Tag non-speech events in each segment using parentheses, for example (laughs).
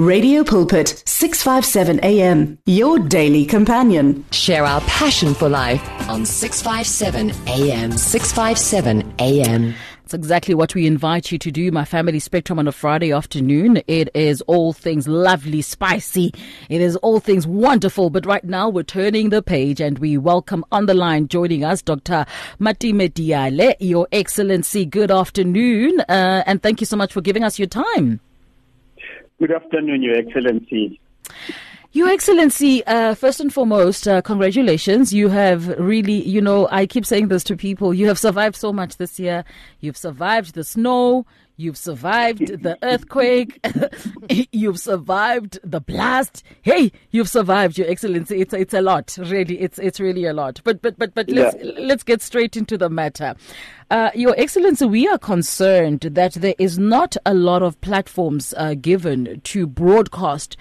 Radio Pulpit, 657 AM, your daily companion. Share our passion for life on 657 AM. 657 AM. That's exactly what we invite you to do, my family spectrum, on a Friday afternoon. It is all things lovely, spicy. It is all things wonderful. But right now, we're turning the page and we welcome on the line joining us Dr. Matime Diale, Your Excellency. Good afternoon. Uh, and thank you so much for giving us your time. Good afternoon, Your Excellency. Your Excellency, uh, first and foremost, uh, congratulations. You have really, you know, I keep saying this to people. You have survived so much this year. You've survived the snow. You've survived (laughs) the earthquake. (laughs) you've survived the blast. Hey, you've survived, Your Excellency. It's it's a lot, really. It's it's really a lot. But but but but let's let's get straight into the matter. Uh, Your Excellency, we are concerned that there is not a lot of platforms uh, given to broadcast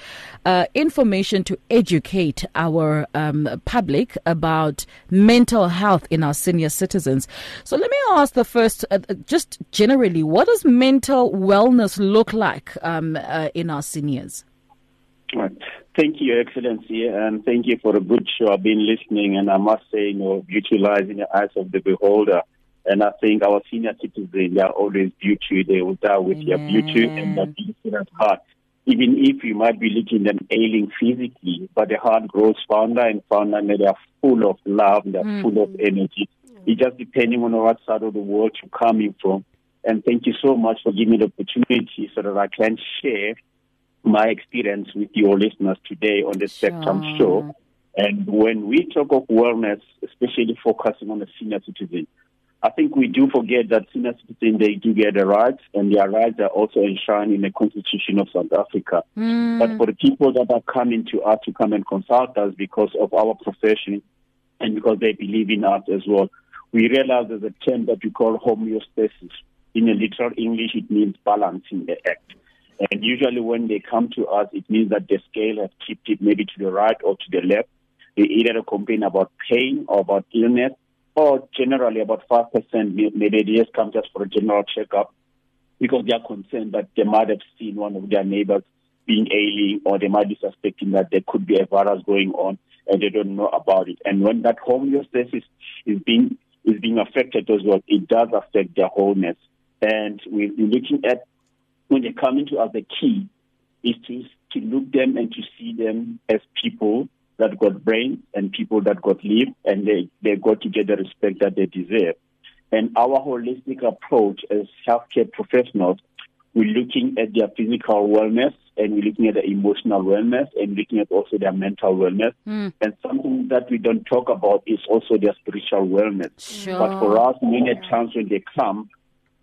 uh, information to educate our um, public about mental health in our senior citizens. So let me ask the first, uh, just generally, what does mental wellness look like um, uh, in our seniors? Thank you, Your Excellency, and thank you for a good show. I've been listening, and I must say, you know, in the eyes of the beholder. And I think our senior citizens, they are always beauty. They will die with their beauty and their beauty at heart. Even if you might be looking them ailing physically, but the heart grows founder and founder, and they are full of love, they're mm. full of energy. It's just depending on what side of the world you're coming from. And thank you so much for giving me the opportunity so that I can share my experience with your listeners today on the sure. Spectrum Show. And when we talk of wellness, especially focusing on the senior citizen, I think we do forget that senior citizens, they do get the rights, and their rights are also enshrined in the Constitution of South Africa. Mm. But for the people that are coming to us to come and consult us because of our profession and because they believe in us as well, we realize there's a term that we call homeostasis. In a literal English, it means balancing the act. And usually when they come to us, it means that the scale has tipped it maybe to the right or to the left. They either complain about pain or about illness or generally about 5% maybe they just come just for a general checkup because they are concerned that they might have seen one of their neighbors being ailing or they might be suspecting that there could be a virus going on and they don't know about it. And when that homeostasis is being is being affected as well, it does affect their wholeness. And we're looking at when they come into us, the key is to to look them and to see them as people that got brains and people that got live, and they, they got to get the respect that they deserve. And our holistic approach as healthcare professionals, we're looking at their physical wellness and we're looking at their emotional wellness and looking at also their mental wellness. Mm. And something that we don't talk about is also their spiritual wellness. Sure. But for us, many times when they come,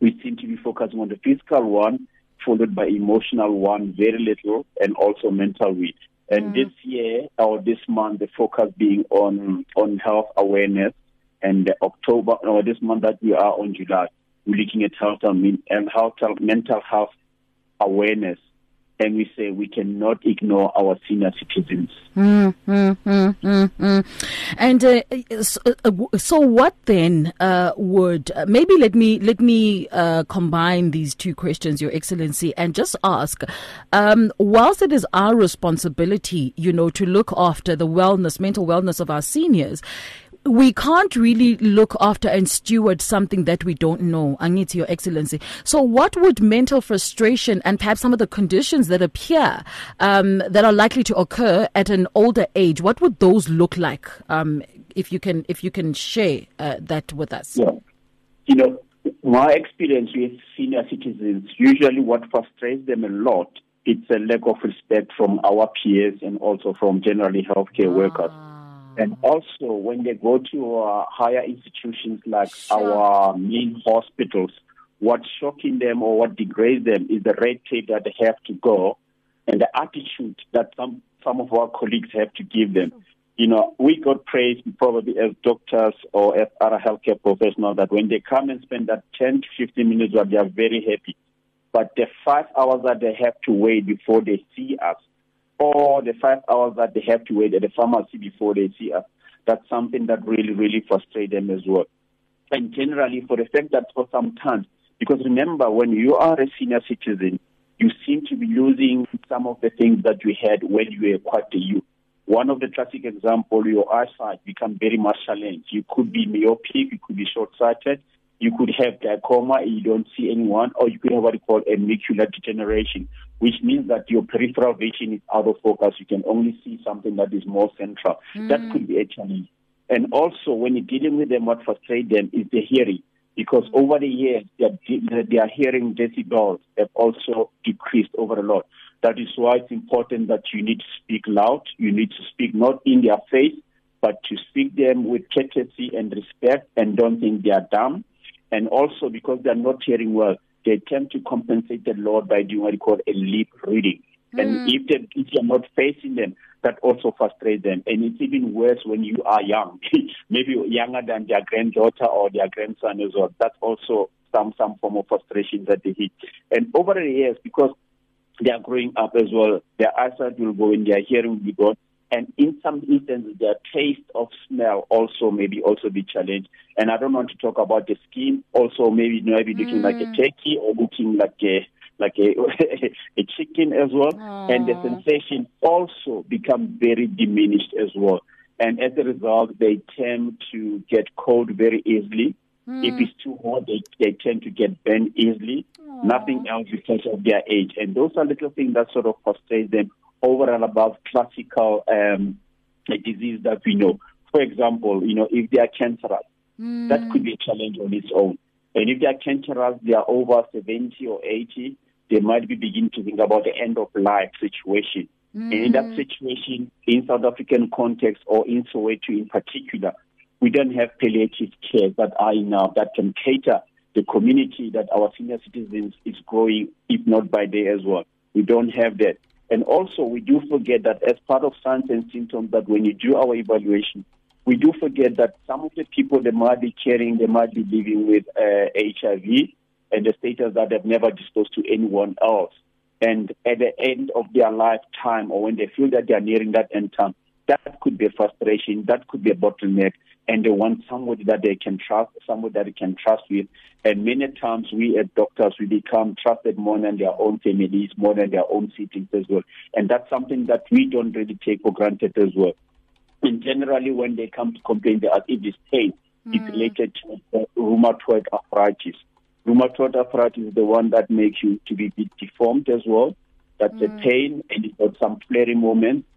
we seem to be focusing on the physical one, followed by emotional one, very little, and also mental with. And mm. this year or this month, the focus being on on health awareness. And October or this month that we are on July, we're looking at health and, and health, mental health awareness and we say we cannot ignore our senior citizens. Mm, mm, mm, mm, mm. and uh, so, uh, so, what then uh, would uh, maybe let me let me uh, combine these two questions, Your Excellency, and just ask: um, whilst it is our responsibility, you know, to look after the wellness, mental wellness of our seniors we can't really look after and steward something that we don't know. Angithi, Your Excellency. So, what would mental frustration and perhaps some of the conditions that appear um, that are likely to occur at an older age? What would those look like? Um, if you can, if you can share uh, that with us. Yeah, you know, my experience with senior citizens, usually what frustrates them a lot, it's a lack of respect from our peers and also from generally healthcare ah. workers and also, when they go to uh, higher institutions like sure. our main hospitals, what's shocking them or what degrades them is the red tape that they have to go and the attitude that some, some of our colleagues have to give them. You know, we got praised probably as doctors or as other healthcare professionals that when they come and spend that 10 to 15 minutes, they are very happy. But the five hours that they have to wait before they see us, or the five hours that they have to wait at the pharmacy before they see us. That's something that really, really frustrates them as well. And generally, for the fact that for some time, because remember, when you are a senior citizen, you seem to be losing some of the things that you had when you were quite a youth. One of the classic examples, your eyesight become very much challenged. You could be myopic, you could be short-sighted, you could have glaucoma, you don't see anyone, or you could have what we call a macular degeneration, which means that your peripheral vision is out of focus. You can only see something that is more central. Mm. That could be a challenge. And also, when you're dealing with them, what frustrates them is the hearing, because mm. over the years, their, their hearing decibels have also decreased over a lot. That is why it's important that you need to speak loud. You need to speak not in their face, but to speak them with courtesy and respect and don't think they are dumb. And also because they're not hearing well, they tend to compensate the Lord by doing what you call a lip reading. Mm. And if, they, if you're not facing them, that also frustrates them. And it's even worse when you are young, (laughs) maybe younger than their granddaughter or their grandson as well. That's also some, some form of frustration that they hit. And over the years, because they are growing up as well. Their eyesight will go and their hearing will be gone. And in some instances, their taste of smell also maybe also be challenged. And I don't want to talk about the skin. Also, maybe maybe looking mm. like a mm. turkey or looking like a like a (laughs) a chicken as well. Aww. And the sensation also become very diminished as well. And as a result, they tend to get cold very easily. Mm. If it's too hot, they, they tend to get burned easily. Aww. Nothing else because of their age. And those are little things that sort of frustrate them over and above classical um, disease that we know. For example, you know, if they are cancerous, mm. that could be a challenge on its own. And if they are cancerous, they are over 70 or 80, they might be beginning to think about the end of life situation. Mm. And in that hmm. situation, in South African context or in Soweto in particular, we don't have palliative care that are enough that can cater the community that our senior citizens is growing, if not by day as well. We don't have that. And also, we do forget that as part of signs and symptoms, that when you do our evaluation, we do forget that some of the people they might be carrying, they might be living with uh, HIV and the status that they've never disclosed to anyone else. And at the end of their lifetime, or when they feel that they are nearing that end time, that could be a frustration, that could be a bottleneck, and they want somebody that they can trust, somebody that they can trust with. And many times we as doctors, we become trusted more than their own families, more than their own siblings as well. And that's something that we don't really take for granted as well. And generally, when they come to complain, they ask if this pain mm. is related to rheumatoid arthritis. Rheumatoid arthritis is the one that makes you to be deformed as well. That's mm. a pain, and it's got some flaring moments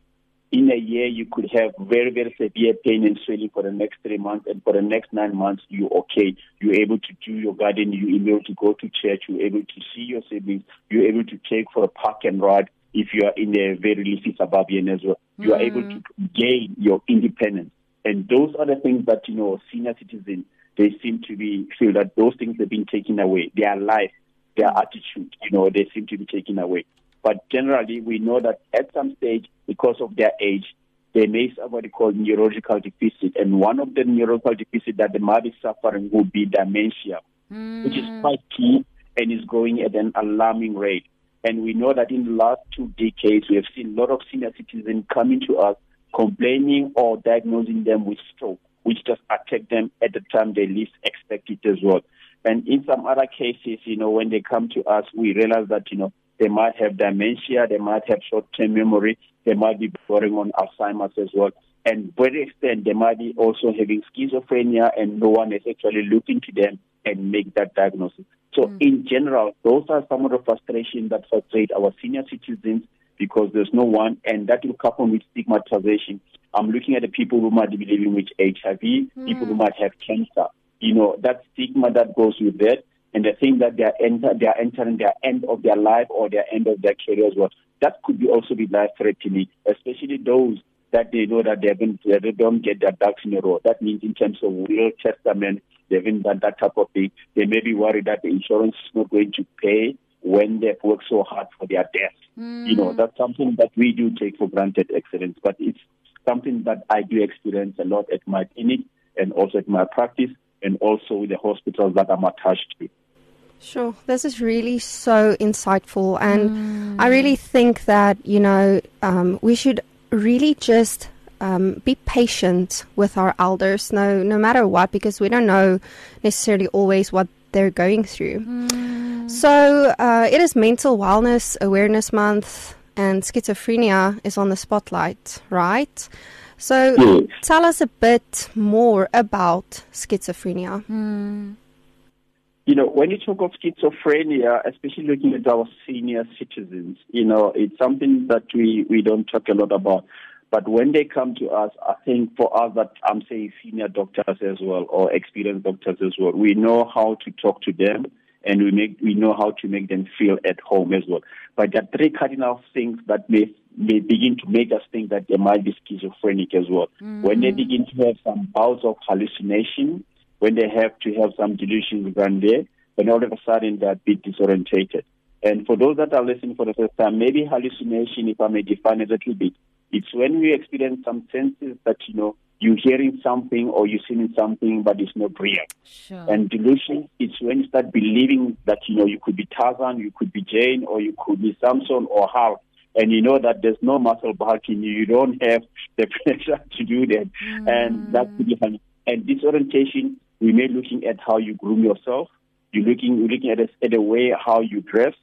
in a year you could have very, very severe pain and swelling for the next three months, and for the next nine months you're okay. You're able to do your garden, you're able to go to church, you're able to see your siblings, you're able to take for a park and ride if you are in a very leafy suburban as well. You are able to mm-hmm. gain your independence. And those are the things that, you know, senior citizens, they seem to be feel that those things have been taken away. Their life, their attitude, you know, they seem to be taken away. But generally, we know that at some stage, because of their age, they may suffer what we call neurological deficit. And one of the neurological deficit that they might be suffering would be dementia, mm. which is hmm. quite key and is growing at an alarming rate. And we know that in the last two decades, we have seen a lot of senior citizens coming to us complaining or diagnosing them with stroke, which just attack them at the time they least expect it as well. And in some other cases, you know, when they come to us, we realize that, you know, they might have dementia, they might have short-term memory, they might be bordering on Alzheimer's as well. And to the extent, they might be also having schizophrenia and no one is actually looking to them and make that diagnosis. So mm. in general, those are some of the frustrations that frustrate our senior citizens because there's no one, and that will couple with stigmatization. I'm looking at the people who might be living with HIV, mm. people who might have cancer. You know, that stigma that goes with that, and they think that they are, enter, they are entering their end of their life or their end of their career as well. That could be also be life threatening, especially those that they know that they haven't they don't get their ducks in a row. That means in terms of will, testament, they haven't done that type of thing. They may be worried that the insurance is not going to pay when they've worked so hard for their death. Mm. You know, that's something that we do take for granted, excellence, but it's something that I do experience a lot at my clinic and also at my practice and also with the hospitals that I'm attached to. Sure. This is really so insightful. And mm. I really think that, you know, um, we should really just um, be patient with our elders, no, no matter what, because we don't know necessarily always what they're going through. So uh, it is Mental Wellness Awareness Month, and schizophrenia is on the spotlight, right? So Yes. tell us a bit more about schizophrenia. Hmm. You know, when you talk of schizophrenia, especially looking at our senior citizens, you know, it's something that we, we don't talk a lot about. But when they come to us, I think for us that I'm saying senior doctors as well or experienced doctors as well, we know how to talk to them and we make we know how to make them feel at home as well. But there are three cardinal things that may may begin to make us think that they might be schizophrenic as well. Mm. When they begin to have some bouts of hallucination, when they have to have some delusions run there, then all of a sudden they're a bit disorientated. And for those that are listening for the first time, maybe hallucination, if I may define it a little bit, it's when we experience some senses that, you know, you're hearing something or you're seeing something, but it's not real. Sure. And delusion, it's when you start believing that, you know, you could be Tarzan, you could be Jane, or you could be Samson or Hulk. And you know that there's no muscle back in you. You don't have the (laughs) pressure to do that. And that could be fun. And disorientation, we may looking at how you groom yourself. You're looking, you're looking at, a, at the way how you dress.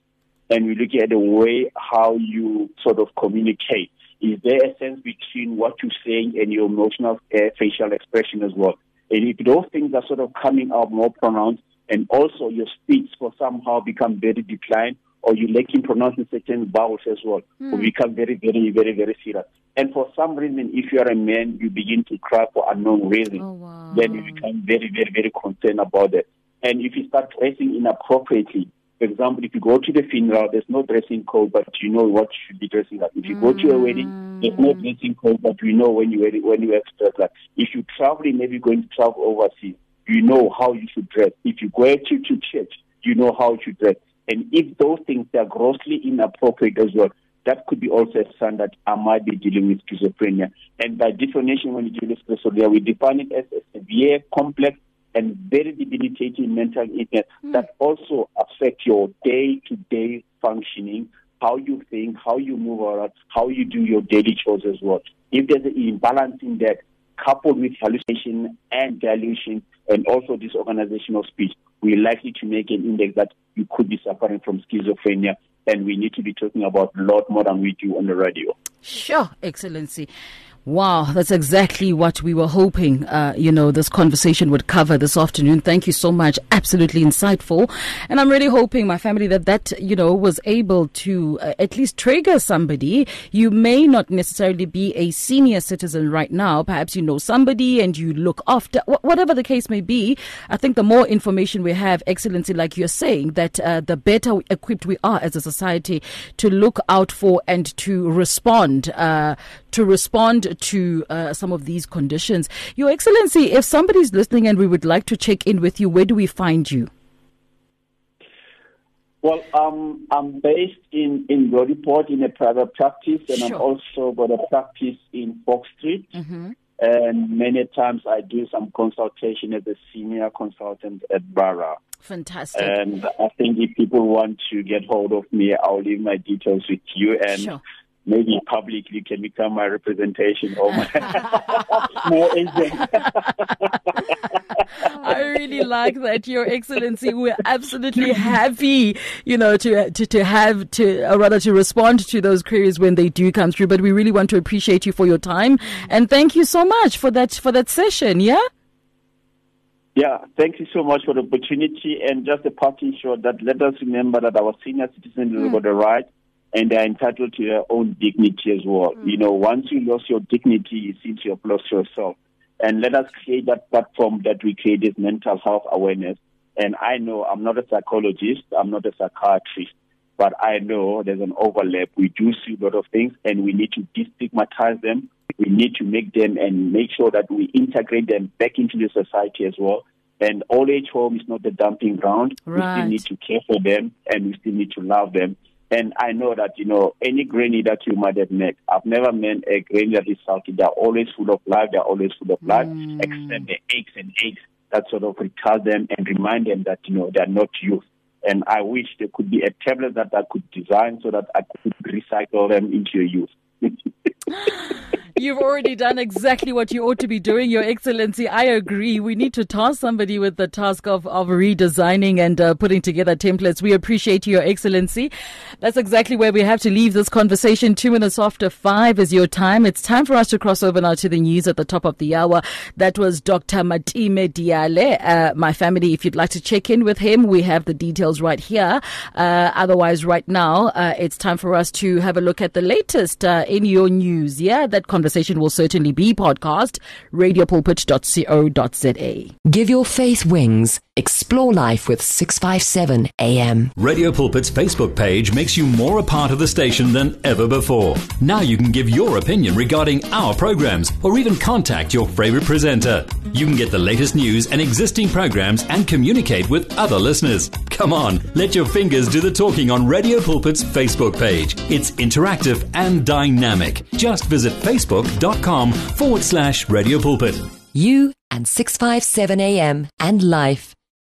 And we're looking at the way how you sort of communicate. Is there a sense between what you're saying and your emotional uh, facial expression as well? And if those things are sort of coming out more pronounced, and also your speech for somehow become very declined, or you lacking pronouncing certain vowels as well, hmm. will become very, very, very, very serious. And for some reason, if you are a man, you begin to cry for unknown reason. Oh, wow. Then you become very, very, very concerned about it. And if you start dressing inappropriately, for example, if you go to the funeral, there's no dressing code, but you know what you should be dressing up. If you go to a wedding, there's no hmm. dressing code, but you know when you when you have to dress like. If you're traveling, maybe going to travel overseas, you know how you should dress. If you go to, to church, you know how you should dress. And if those things are grossly inappropriate as well, that could be also a sign that I might be dealing with schizophrenia. And by definition, when you deal with schizophrenia, we define it as a severe, complex, and very debilitating mental illness hmm. that also affect your day-to-day functioning, how you think, how you move around, how you do your daily chores as well. If there's an imbalance in that, coupled with hallucination and delusion, and also disorganization of speech, we're likely to make an index that you could be suffering from schizophrenia, and we need to be talking about a lot more than we do on the radio. Sure, Excellency. Wow, that's exactly what we were hoping, uh, you know, this conversation would cover this afternoon. Thank you so much. Absolutely insightful. And I'm really hoping, my family, that that, you know, was able to uh, at least trigger somebody. You may not necessarily be a senior citizen right now. Perhaps you know somebody and you look after, wh- whatever the case may be. I think the more information we have, Excellency, like you're saying, that uh, the better equipped we are as a society to look out for and to respond, uh, to respond to uh, some of these conditions. Your Excellency, if somebody's listening and we would like to check in with you, where do we find you? Well, um, I'm based in in Roodepoort in a private practice, and I'm also got a practice in Fox Street. And many times I do some consultation as a senior consultant at Bara. Fantastic. And I think if people want to get hold of me, I'll leave my details with you, and Sure. Maybe publicly can become my representation or my, (laughs) my agent. (laughs) I really like that, Your Excellency. We're absolutely happy, you know, to to, to have to uh, rather to respond to those queries when they do come through. But we really want to appreciate you for your time and thank you so much for that for that session. Yeah. Yeah, thank you so much for the opportunity. And just a parting shot that let us remember that our senior citizens have got the right and they are entitled to their own dignity as well. Mm. You know, once you lose your dignity, it seems you have lost yourself. And let us create that platform that we create this mental health awareness. And I know I'm not a psychologist, I'm not a psychiatrist, but I know there's an overlap. We do see a lot of things and we need to destigmatize them. We need to make them and make sure that we integrate them back into the society as well. And old age home is not a dumping ground. We still need to care for them and we still need to love them. And I know that, you know, any granny that you might have met, I've never met a granny that is sulky. They're always full of life. They're always full of life, mm. except the aches and aches that sort of recall them and remind them that, you know, they're not youth. And I wish there could be a tablet that I could design so that I could recycle them into your youth. (laughs) (laughs) You've already done exactly what you ought to be doing, Your Excellency. I agree. We need to task somebody with the task of, of redesigning and uh, putting together templates. We appreciate you, Your Excellency. That's exactly where we have to leave this conversation. Two minutes after five is your time. It's time for us to cross over now to the news at the top of the hour. That was Dr. Matime Diale. Uh, my family, if you'd like to check in with him, we have the details right here. Uh, otherwise, right now, uh, it's time for us to have a look at the latest uh, in your news. Yeah, that conversation will certainly be podcast, radiopulpit.co.za. Give your faith wings. Explore life with 657 AM. Radio Pulpit's Facebook page makes you more a part of the station than ever before. Now you can give your opinion regarding our programs or even contact your favorite presenter. You can get the latest news and existing programs and communicate with other listeners. Come on, let your fingers do the talking on Radio Pulpit's Facebook page. It's interactive and dynamic. Just visit facebook.com forward slash Radio Pulpit. You and 657 AM and life.